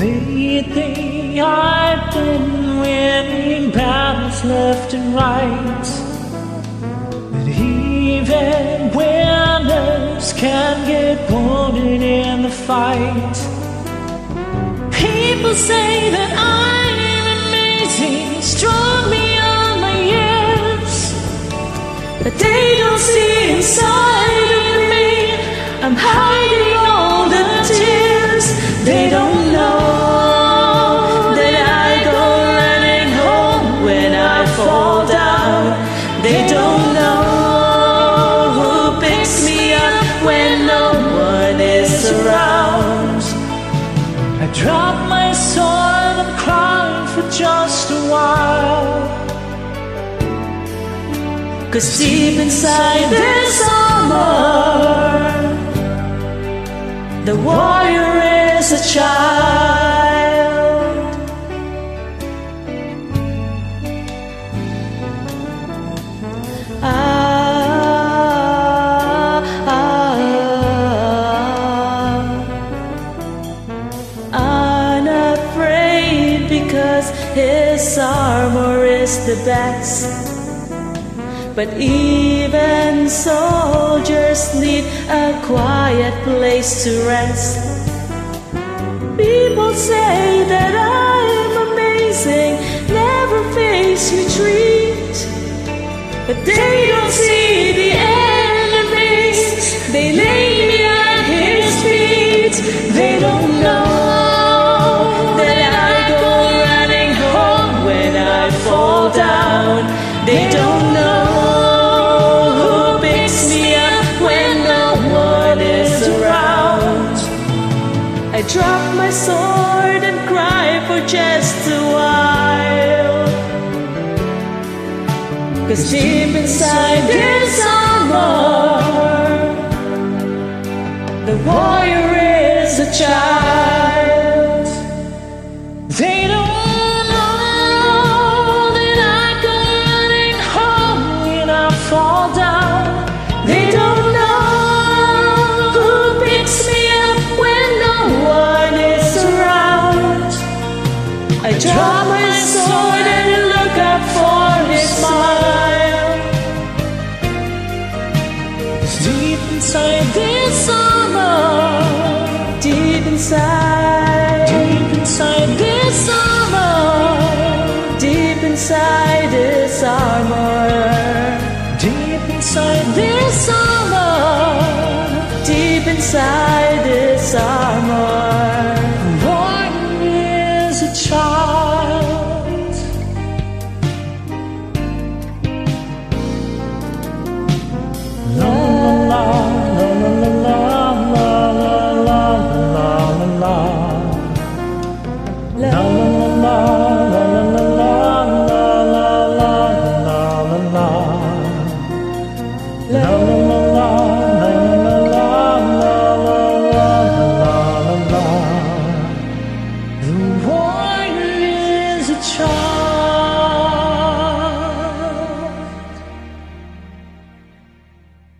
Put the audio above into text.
Lately I've been winning battles left and right. But even winners can get wounded in the fight. People say that I'm amazing, strong beyond my years. But they don't see inside of me. I'm hiding drop my sword and cry for just a while. Cause deep inside this armor, the warrior is a child. Armor is the best. But even soldiers need a quiet place to rest. People say that I'm amazing, never face retreat. But they don't see They don't know who picks me up when no one is around. I drop my sword and cry for just a while. Cause deep inside there's this armor, the warrior is a child. Inside this armor, deep inside this armor, deep inside this armor.